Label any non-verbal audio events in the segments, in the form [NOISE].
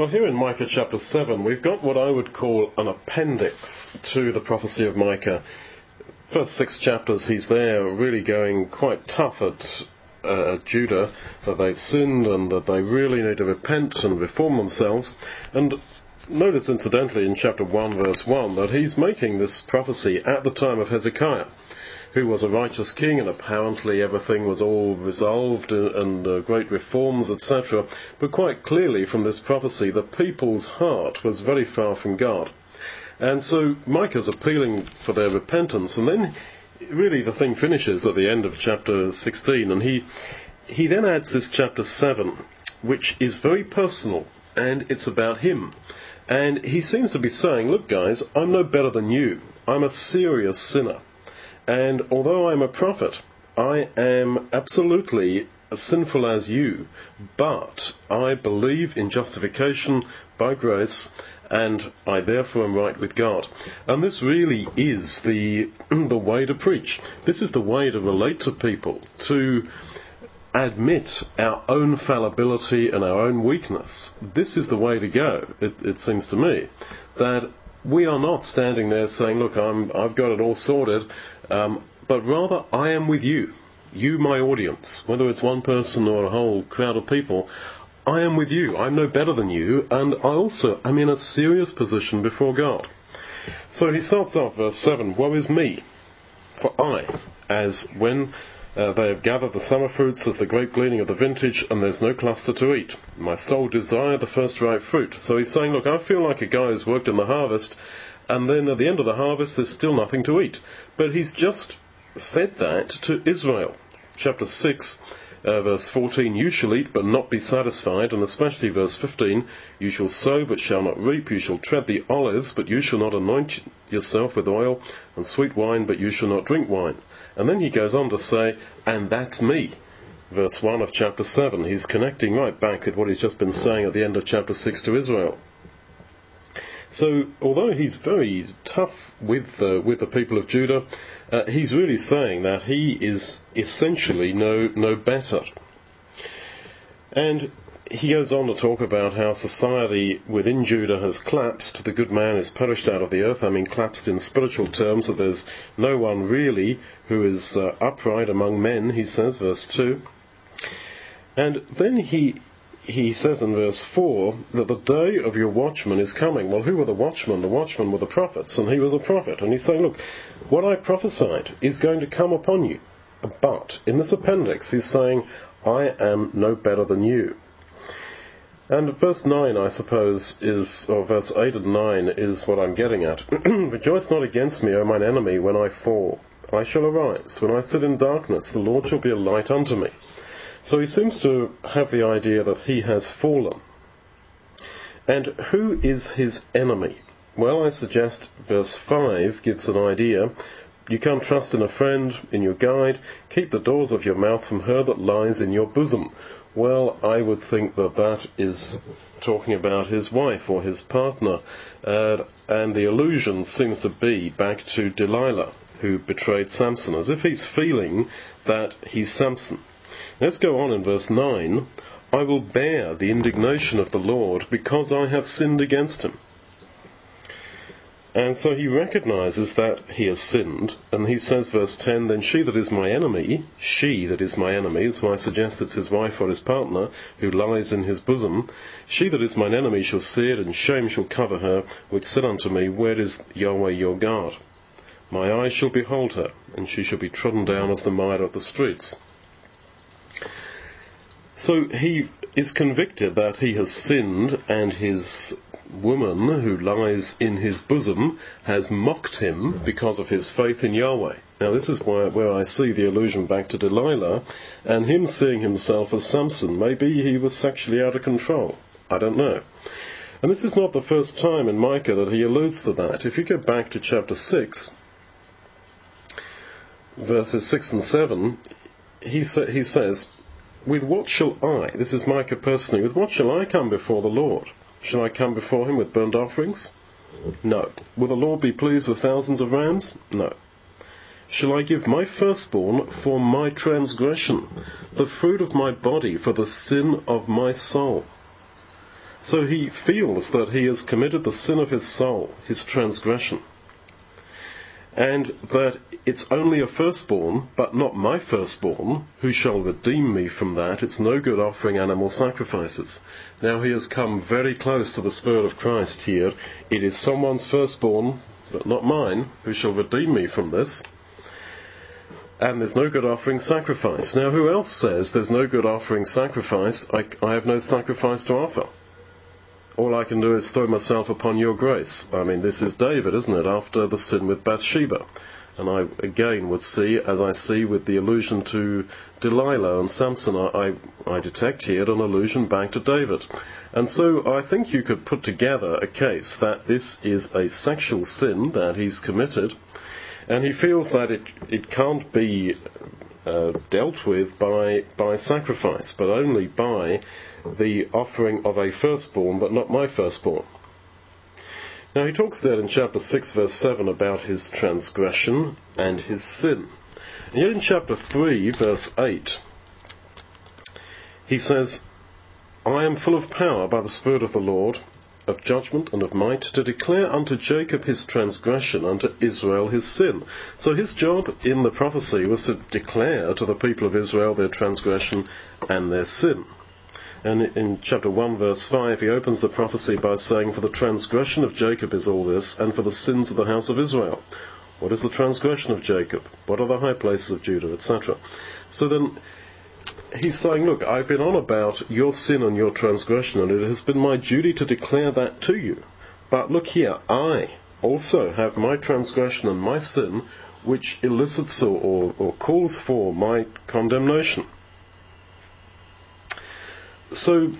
Well, here in Micah chapter 7, we've got what I would call an appendix to the prophecy of Micah. First six chapters, he's there really going quite tough at uh, Judah that they've sinned and that they really need to repent and reform themselves. And notice, incidentally, in chapter 1, verse 1, that he's making this prophecy at the time of Hezekiah who was a righteous king, and apparently everything was all resolved and, and uh, great reforms, etc. But quite clearly from this prophecy, the people's heart was very far from God. And so Micah's appealing for their repentance, and then really the thing finishes at the end of chapter 16, and he, he then adds this chapter 7, which is very personal, and it's about him. And he seems to be saying, look guys, I'm no better than you. I'm a serious sinner. And although I'm a prophet, I am absolutely as sinful as you, but I believe in justification by grace, and I therefore am right with God. And this really is the [CLEARS THROAT] the way to preach. This is the way to relate to people, to admit our own fallibility and our own weakness. This is the way to go, it, it seems to me. That we are not standing there saying, look, I'm, I've got it all sorted, um, but rather I am with you, you my audience, whether it's one person or a whole crowd of people, I am with you. I'm no better than you, and I also am in a serious position before God. So he starts off verse 7, Woe is me, for I, as when uh, they have gathered the summer fruits as the grape gleaning of the vintage, and there's no cluster to eat. My soul desired the first ripe fruit. So he's saying, look, I feel like a guy who's worked in the harvest, and then at the end of the harvest there's still nothing to eat. But he's just said that to Israel. Chapter 6, uh, verse 14, you shall eat but not be satisfied, and especially verse 15, you shall sow but shall not reap, you shall tread the olives, but you shall not anoint yourself with oil, and sweet wine, but you shall not drink wine. And then he goes on to say, and that's me. Verse 1 of chapter 7. He's connecting right back with what he's just been saying at the end of chapter 6 to Israel. So, although he's very tough with uh, with the people of Judah, uh, he's really saying that he is essentially no no better. And he goes on to talk about how society within Judah has collapsed. The good man is perished out of the earth. I mean, collapsed in spiritual terms, that there's no one really who is uh, upright among men, he says, verse 2. And then he he says in verse 4 that the day of your watchman is coming. Well, who were the watchmen? The watchmen were the prophets, and he was a prophet. And he's saying, look, what I prophesied is going to come upon you. But in this appendix, he's saying, I am no better than you. And verse 9, I suppose, is, or verse 8 and 9 is what I'm getting at. [CLEARS THROAT] Rejoice not against me, O mine enemy, when I fall. I shall arise. When I sit in darkness, the Lord shall be a light unto me. So he seems to have the idea that he has fallen. And who is his enemy? Well, I suggest verse 5 gives an idea. You can't trust in a friend, in your guide. Keep the doors of your mouth from her that lies in your bosom. Well, I would think that that is talking about his wife or his partner. Uh, and the allusion seems to be back to Delilah, who betrayed Samson, as if he's feeling that he's Samson. Let's go on in verse 9. I will bear the indignation of the Lord because I have sinned against him. And so he recognizes that he has sinned, and he says, verse 10, Then she that is my enemy, she that is my enemy, so I suggest it's his wife or his partner, who lies in his bosom, she that is mine enemy shall see it, and shame shall cover her, which said unto me, Where is Yahweh your God? My eyes shall behold her, and she shall be trodden down as the mire of the streets. So he is convicted that he has sinned and his woman who lies in his bosom has mocked him because of his faith in Yahweh. Now this is where, where I see the allusion back to Delilah and him seeing himself as Samson. Maybe he was sexually out of control. I don't know. And this is not the first time in Micah that he alludes to that. If you go back to chapter 6, verses 6 and 7, he, sa- he says, with what shall I, this is Micah personally, with what shall I come before the Lord? Shall I come before him with burnt offerings? No. Will the Lord be pleased with thousands of rams? No. Shall I give my firstborn for my transgression, the fruit of my body for the sin of my soul? So he feels that he has committed the sin of his soul, his transgression and that it's only a firstborn, but not my firstborn, who shall redeem me from that. It's no good offering animal sacrifices. Now he has come very close to the Spirit of Christ here. It is someone's firstborn, but not mine, who shall redeem me from this. And there's no good offering sacrifice. Now who else says there's no good offering sacrifice? I, I have no sacrifice to offer all I can do is throw myself upon your grace. I mean, this is David, isn't it, after the sin with Bathsheba. And I again would see, as I see with the allusion to Delilah and Samson, I, I detect here an allusion back to David. And so I think you could put together a case that this is a sexual sin that he's committed, and he feels that it, it can't be uh, dealt with by, by sacrifice, but only by the offering of a firstborn, but not my firstborn. Now he talks there in chapter 6 verse 7 about his transgression and his sin. And yet in chapter 3 verse 8, he says, I am full of power by the Spirit of the Lord, of judgment and of might, to declare unto Jacob his transgression, unto Israel his sin. So his job in the prophecy was to declare to the people of Israel their transgression and their sin. And in chapter 1 verse 5, he opens the prophecy by saying, For the transgression of Jacob is all this, and for the sins of the house of Israel. What is the transgression of Jacob? What are the high places of Judah, etc.? So then, he's saying, look, I've been on about your sin and your transgression, and it has been my duty to declare that to you. But look here, I also have my transgression and my sin, which elicits or, or, or calls for my condemnation. So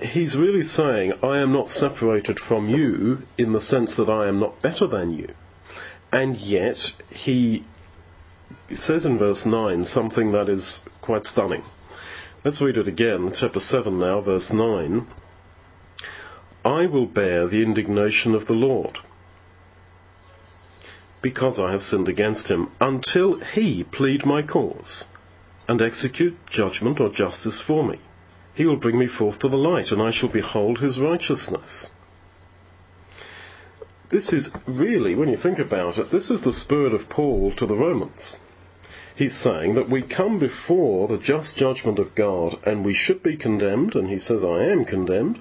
he's really saying, I am not separated from you in the sense that I am not better than you. And yet, he says in verse 9 something that is quite stunning. Let's read it again, chapter 7 now, verse 9. I will bear the indignation of the Lord because I have sinned against him until he plead my cause and execute judgment or justice for me. He will bring me forth to the light, and I shall behold his righteousness. This is really, when you think about it, this is the spirit of Paul to the Romans. He's saying that we come before the just judgment of God and we should be condemned, and he says, I am condemned.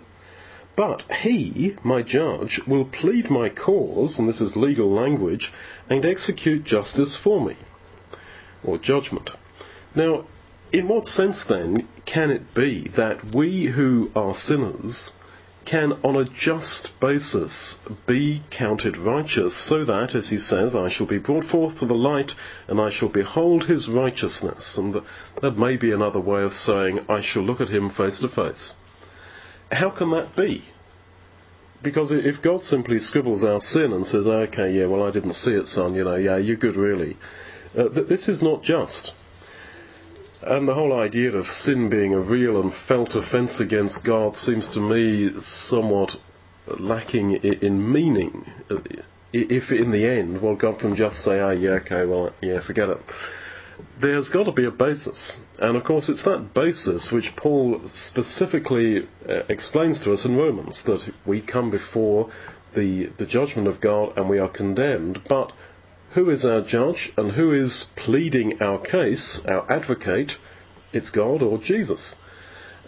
But he, my judge, will plead my cause, and this is legal language, and execute justice for me, or judgment. Now, in what sense then can it be that we who are sinners can on a just basis be counted righteous so that, as he says, I shall be brought forth to the light and I shall behold his righteousness. And that may be another way of saying I shall look at him face to face. How can that be? Because if God simply scribbles our sin and says, okay, yeah, well, I didn't see it, son, you know, yeah, you're good, really. Uh, this is not just. And the whole idea of sin being a real and felt offence against God seems to me somewhat lacking in meaning. If in the end, well, God can just say, oh, yeah, okay, well, yeah, forget it. There's got to be a basis. And of course, it's that basis which Paul specifically uh, explains to us in Romans, that we come before the, the judgment of God and we are condemned, but who is our judge and who is pleading our case, our advocate? It's God or Jesus.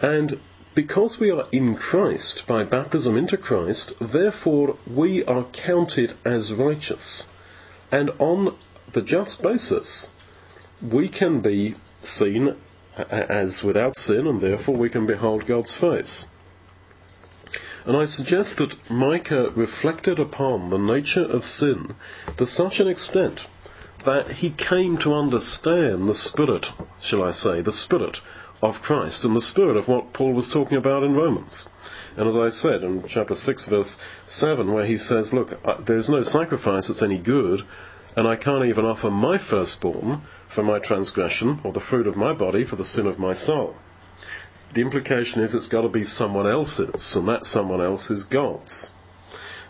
And because we are in Christ by baptism into Christ, therefore we are counted as righteous. And on the just basis, we can be seen as without sin and therefore we can behold God's face. And I suggest that Micah reflected upon the nature of sin to such an extent that he came to understand the spirit, shall I say, the spirit of Christ and the spirit of what Paul was talking about in Romans. And as I said in chapter 6 verse 7 where he says, look, there's no sacrifice that's any good and I can't even offer my firstborn for my transgression or the fruit of my body for the sin of my soul the implication is it's got to be someone else's, and that someone else is God's.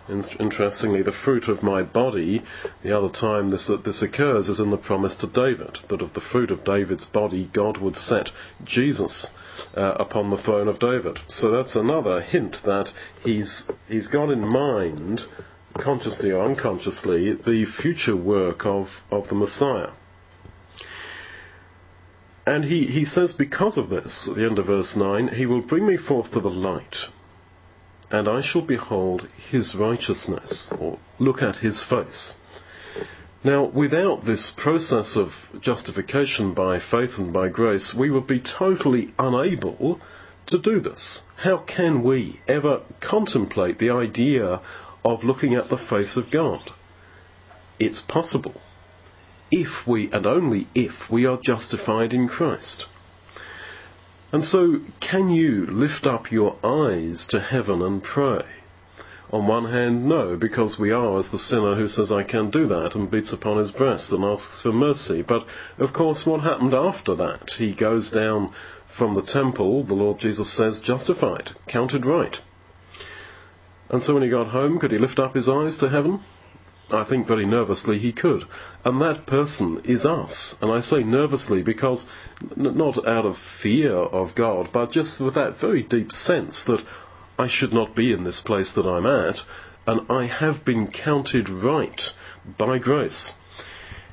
Interestingly, the fruit of my body, the other time this, that this occurs is in the promise to David, that of the fruit of David's body, God would set Jesus uh, upon the throne of David. So that's another hint that he's, he's got in mind, consciously or unconsciously, the future work of, of the Messiah. And he, he says, because of this, at the end of verse 9, he will bring me forth to the light and I shall behold his righteousness, or look at his face. Now, without this process of justification by faith and by grace, we would be totally unable to do this. How can we ever contemplate the idea of looking at the face of God? It's possible. If we, and only if, we are justified in Christ. And so, can you lift up your eyes to heaven and pray? On one hand, no, because we are as the sinner who says, I can't do that, and beats upon his breast and asks for mercy. But, of course, what happened after that? He goes down from the temple, the Lord Jesus says, justified, counted right. And so when he got home, could he lift up his eyes to heaven? I think very nervously he could. And that person is us. And I say nervously because n- not out of fear of God, but just with that very deep sense that I should not be in this place that I'm at, and I have been counted right by grace.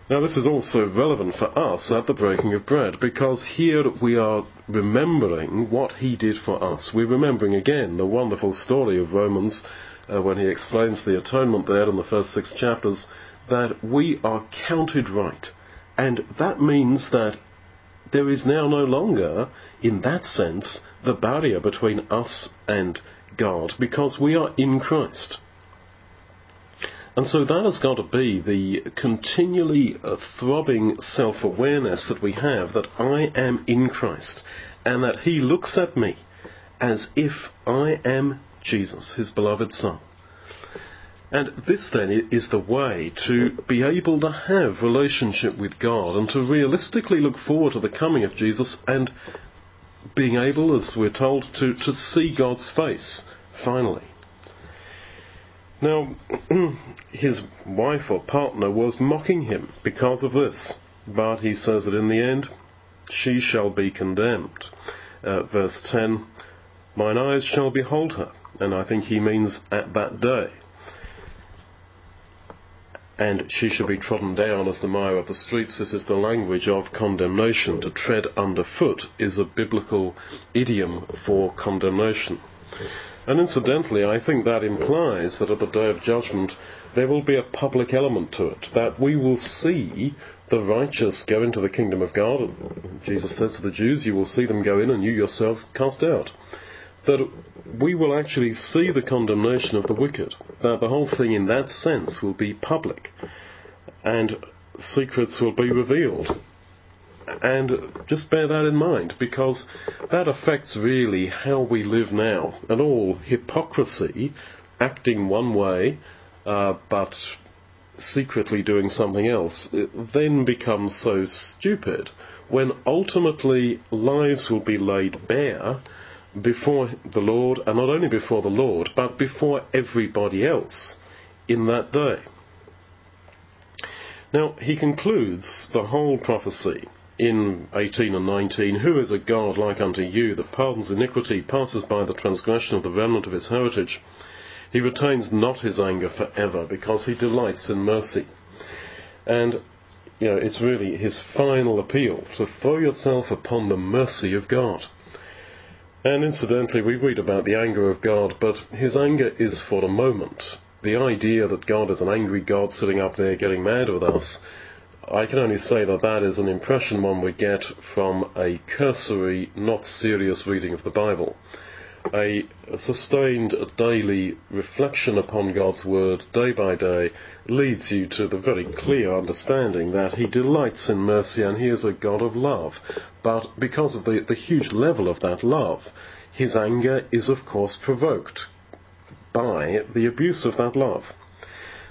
Now, this is also relevant for us at the breaking of bread because here we are remembering what He did for us. We're remembering again the wonderful story of Romans uh, when he explains the atonement there in the first six chapters, that we are counted right. And that means that there is now no longer, in that sense, the barrier between us and God, because we are in Christ. And so that has got to be the continually uh, throbbing self-awareness that we have that I am in Christ and that He looks at me as if I am Jesus, his beloved Son. And this then is the way to be able to have relationship with God and to realistically look forward to the coming of Jesus and being able, as we're told, to, to see God's face, finally. Now, [CLEARS THROAT] his wife or partner was mocking him because of this, but he says that in the end, she shall be condemned. Uh, verse 10, Mine eyes shall behold her, and I think he means at that day. And she shall be trodden down as the mire of the streets. This is the language of condemnation. To tread underfoot is a biblical idiom for condemnation. And incidentally, I think that implies that at the day of judgment there will be a public element to it, that we will see the righteous go into the kingdom of God. Jesus says to the Jews, You will see them go in and you yourselves cast out that we will actually see the condemnation of the wicked, that the whole thing in that sense will be public, and secrets will be revealed. And just bear that in mind, because that affects really how we live now. And all hypocrisy, acting one way, uh, but secretly doing something else, then becomes so stupid when ultimately lives will be laid bare before the Lord, and not only before the Lord, but before everybody else in that day. Now, he concludes the whole prophecy in 18 and 19, Who is a God like unto you that pardons iniquity, passes by the transgression of the remnant of his heritage? He retains not his anger forever because he delights in mercy. And, you know, it's really his final appeal to throw yourself upon the mercy of God. And incidentally, we read about the anger of God, but his anger is for the moment. The idea that God is an angry God sitting up there getting mad with us, I can only say that that is an impression one would get from a cursory, not serious reading of the Bible. A sustained daily reflection upon God's Word day by day leads you to the very clear understanding that He delights in mercy and He is a God of love. But because of the, the huge level of that love, His anger is of course provoked by the abuse of that love.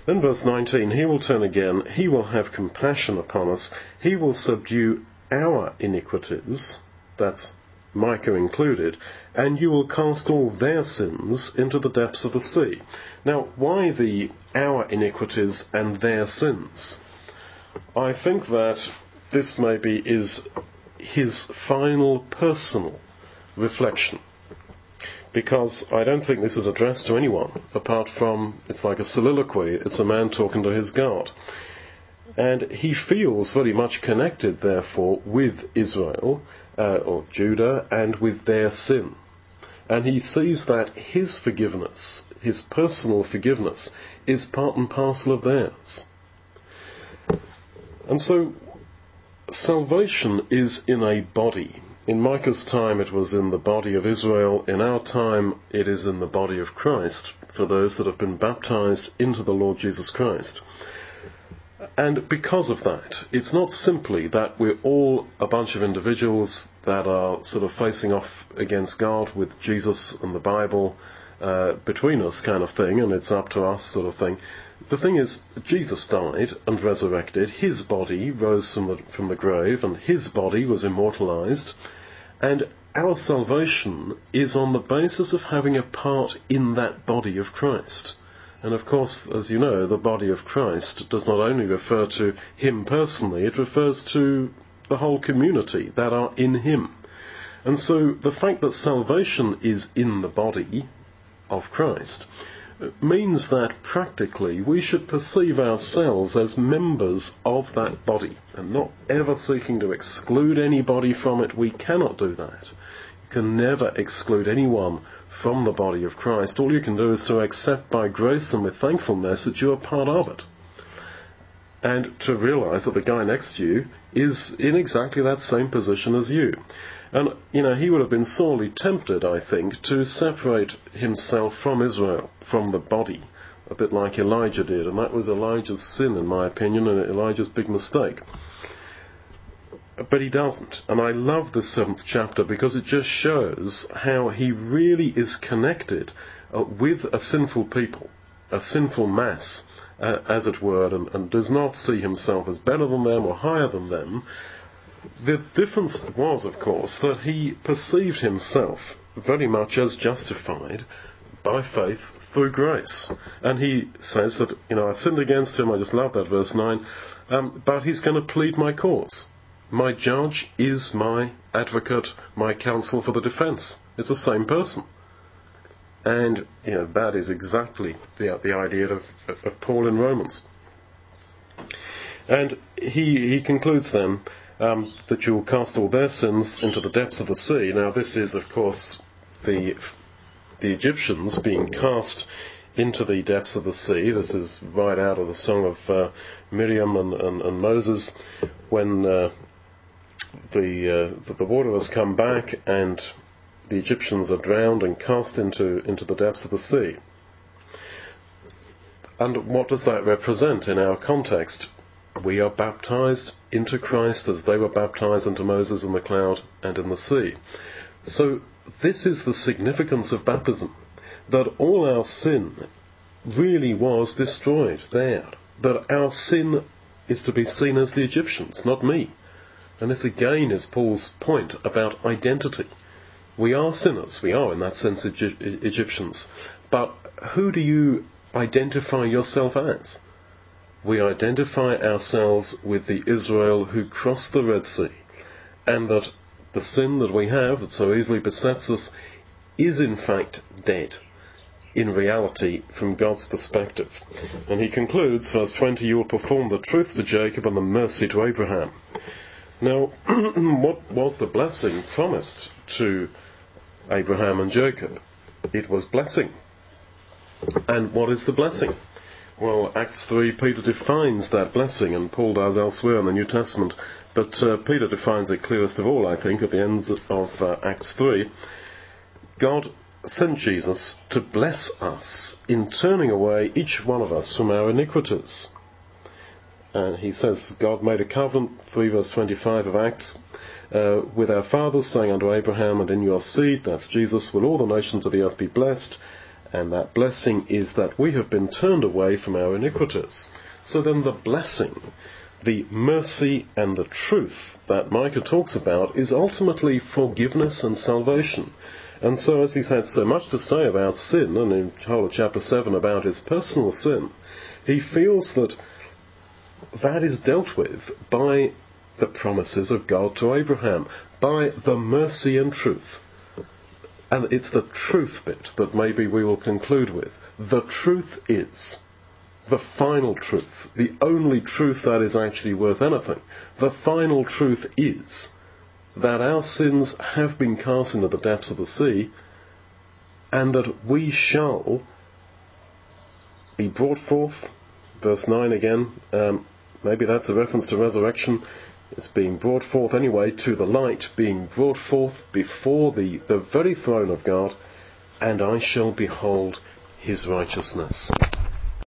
Then verse 19, He will turn again, He will have compassion upon us, He will subdue our iniquities, that's Micah included, and you will cast all their sins into the depths of the sea. Now, why the our iniquities and their sins? I think that this maybe is his final personal reflection. Because I don't think this is addressed to anyone apart from, it's like a soliloquy, it's a man talking to his God. And he feels very much connected, therefore, with Israel, uh, or Judah, and with their sin. And he sees that his forgiveness, his personal forgiveness, is part and parcel of theirs. And so, salvation is in a body. In Micah's time, it was in the body of Israel. In our time, it is in the body of Christ for those that have been baptized into the Lord Jesus Christ. And because of that, it's not simply that we're all a bunch of individuals that are sort of facing off against God with Jesus and the Bible uh, between us kind of thing, and it's up to us sort of thing. The thing is, Jesus died and resurrected. His body rose from the, from the grave, and his body was immortalized. And our salvation is on the basis of having a part in that body of Christ. And of course, as you know, the body of Christ does not only refer to him personally, it refers to the whole community that are in him. And so the fact that salvation is in the body of Christ uh, means that practically we should perceive ourselves as members of that body and not ever seeking to exclude anybody from it. We cannot do that. You can never exclude anyone from the body of Christ, all you can do is to accept by grace and with thankfulness that you are part of it. And to realize that the guy next to you is in exactly that same position as you. And, you know, he would have been sorely tempted, I think, to separate himself from Israel, from the body, a bit like Elijah did. And that was Elijah's sin, in my opinion, and Elijah's big mistake. But he doesn't. And I love the seventh chapter because it just shows how he really is connected uh, with a sinful people, a sinful mass, uh, as it were, and, and does not see himself as better than them or higher than them. The difference was, of course, that he perceived himself very much as justified by faith through grace. And he says that, you know, I sinned against him, I just love that verse 9, um, but he's going to plead my cause. My judge is my advocate, my counsel for the defense. It's the same person. And you know, that is exactly the, the idea of, of Paul in Romans. And he, he concludes then um, that you will cast all their sins into the depths of the sea. Now, this is, of course, the, the Egyptians being cast into the depths of the sea. This is right out of the song of uh, Miriam and, and, and, Moses when uh, the, uh, the water has come back and the Egyptians are drowned and cast into, into the depths of the sea. And what does that represent in our context? We are baptized into Christ as they were baptized into Moses in the cloud and in the sea. So this is the significance of baptism, that all our sin really was destroyed there. That our sin is to be seen as the Egyptians, not me. And this again is Paul's point about identity. We are sinners, we are in that sense Egyptians. But who do you identify yourself as? We identify ourselves with the Israel who crossed the Red Sea, and that the sin that we have that so easily besets us is in fact dead in reality from God's perspective. And he concludes, verse 20, you will perform the truth to Jacob and the mercy to Abraham. Now, [CLEARS THROAT] what was the blessing promised to Abraham and Jacob? It was blessing. And what is the blessing? Well, Acts 3, Peter defines that blessing, and Paul does elsewhere in the New Testament, but uh, Peter defines it clearest of all, I think, at the end of uh, Acts 3. God sent Jesus to bless us in turning away each one of us from our iniquities. And he says, God made a covenant, 3 verse 25 of Acts, uh, with our fathers, saying unto Abraham, and in your seed, that's Jesus, will all the nations of the earth be blessed. And that blessing is that we have been turned away from our iniquities. So then the blessing the mercy and the truth that Micah talks about is ultimately forgiveness and salvation. And so, as he's had so much to say about sin, and in whole chapter 7 about his personal sin, he feels that that is dealt with by the promises of God to Abraham, by the mercy and truth. And it's the truth bit that maybe we will conclude with. The truth is the final truth, the only truth that is actually worth anything. The final truth is that our sins have been cast into the depths of the sea and that we shall be brought forth. Verse 9 again, um, maybe that's a reference to resurrection. It's being brought forth anyway to the light, being brought forth before the, the very throne of God, and I shall behold his righteousness.